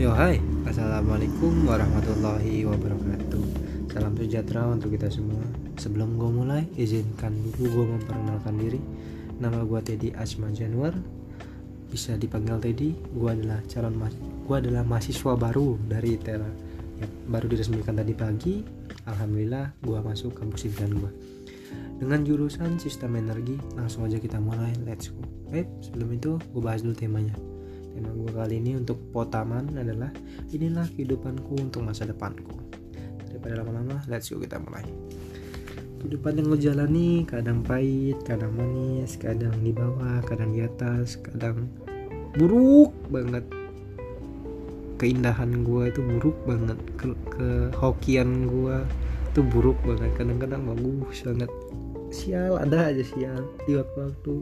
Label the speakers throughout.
Speaker 1: Yo hai, Assalamualaikum warahmatullahi wabarakatuh. Salam sejahtera untuk kita semua. Sebelum gue mulai, izinkan dulu gue memperkenalkan diri. Nama gue Teddy Asma Januar. Bisa dipanggil Teddy. Gue adalah calon mas Gue adalah mahasiswa baru dari Tera. Ya, Baru diresmikan tadi pagi. Alhamdulillah gue masuk kampus impian gue dengan jurusan sistem energi langsung aja kita mulai. Let's go. Eh sebelum itu gue bahas dulu temanya Tema gue kali ini untuk potaman adalah inilah kehidupanku untuk masa depanku. Daripada lama-lama, let's go kita mulai. Kehidupan yang gue jalani kadang pahit, kadang manis, kadang di bawah, kadang di atas, kadang buruk banget. Keindahan gue itu buruk banget, ke, ke hokian gue itu buruk banget. Kadang-kadang bagus banget. Sial ada aja sial di waktu-waktu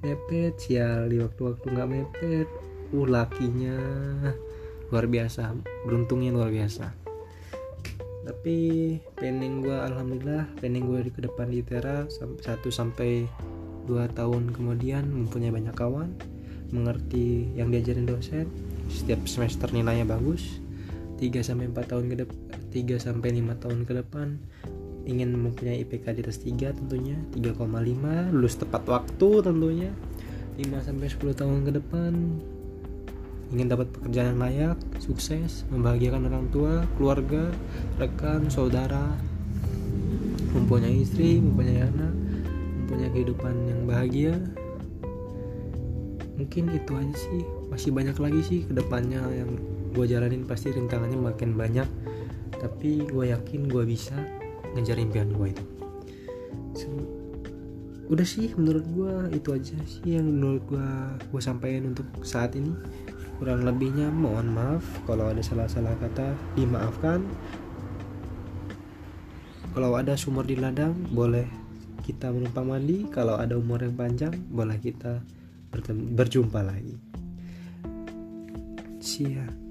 Speaker 1: mepet sial di waktu-waktu nggak mepet. Uh lakinya luar biasa beruntungnya luar biasa. Tapi planning gue alhamdulillah planning gue di ke depan di Tera satu sampai dua tahun kemudian mempunyai banyak kawan mengerti yang diajarin dosen. Setiap semester nilainya bagus. 3 sampai 4 tahun ke depan 3 sampai 5 tahun ke depan ingin mempunyai IPK di atas 3 tentunya 3,5 lulus tepat waktu tentunya 5 sampai 10 tahun ke depan ingin dapat pekerjaan layak, sukses, membahagiakan orang tua, keluarga, rekan, saudara, mempunyai istri, mempunyai anak, mempunyai kehidupan yang bahagia. Mungkin itu aja sih, masih banyak lagi sih ke depannya yang gue jalanin pasti rintangannya makin banyak. Tapi gue yakin gue bisa ngejar impian gue itu. Udah sih menurut gue itu aja sih yang menurut gue gue sampaikan untuk saat ini. Kurang lebihnya mohon maaf kalau ada salah-salah kata dimaafkan. Kalau ada sumur di ladang boleh kita menumpang mandi. Kalau ada umur yang panjang boleh kita berjumpa lagi. See ya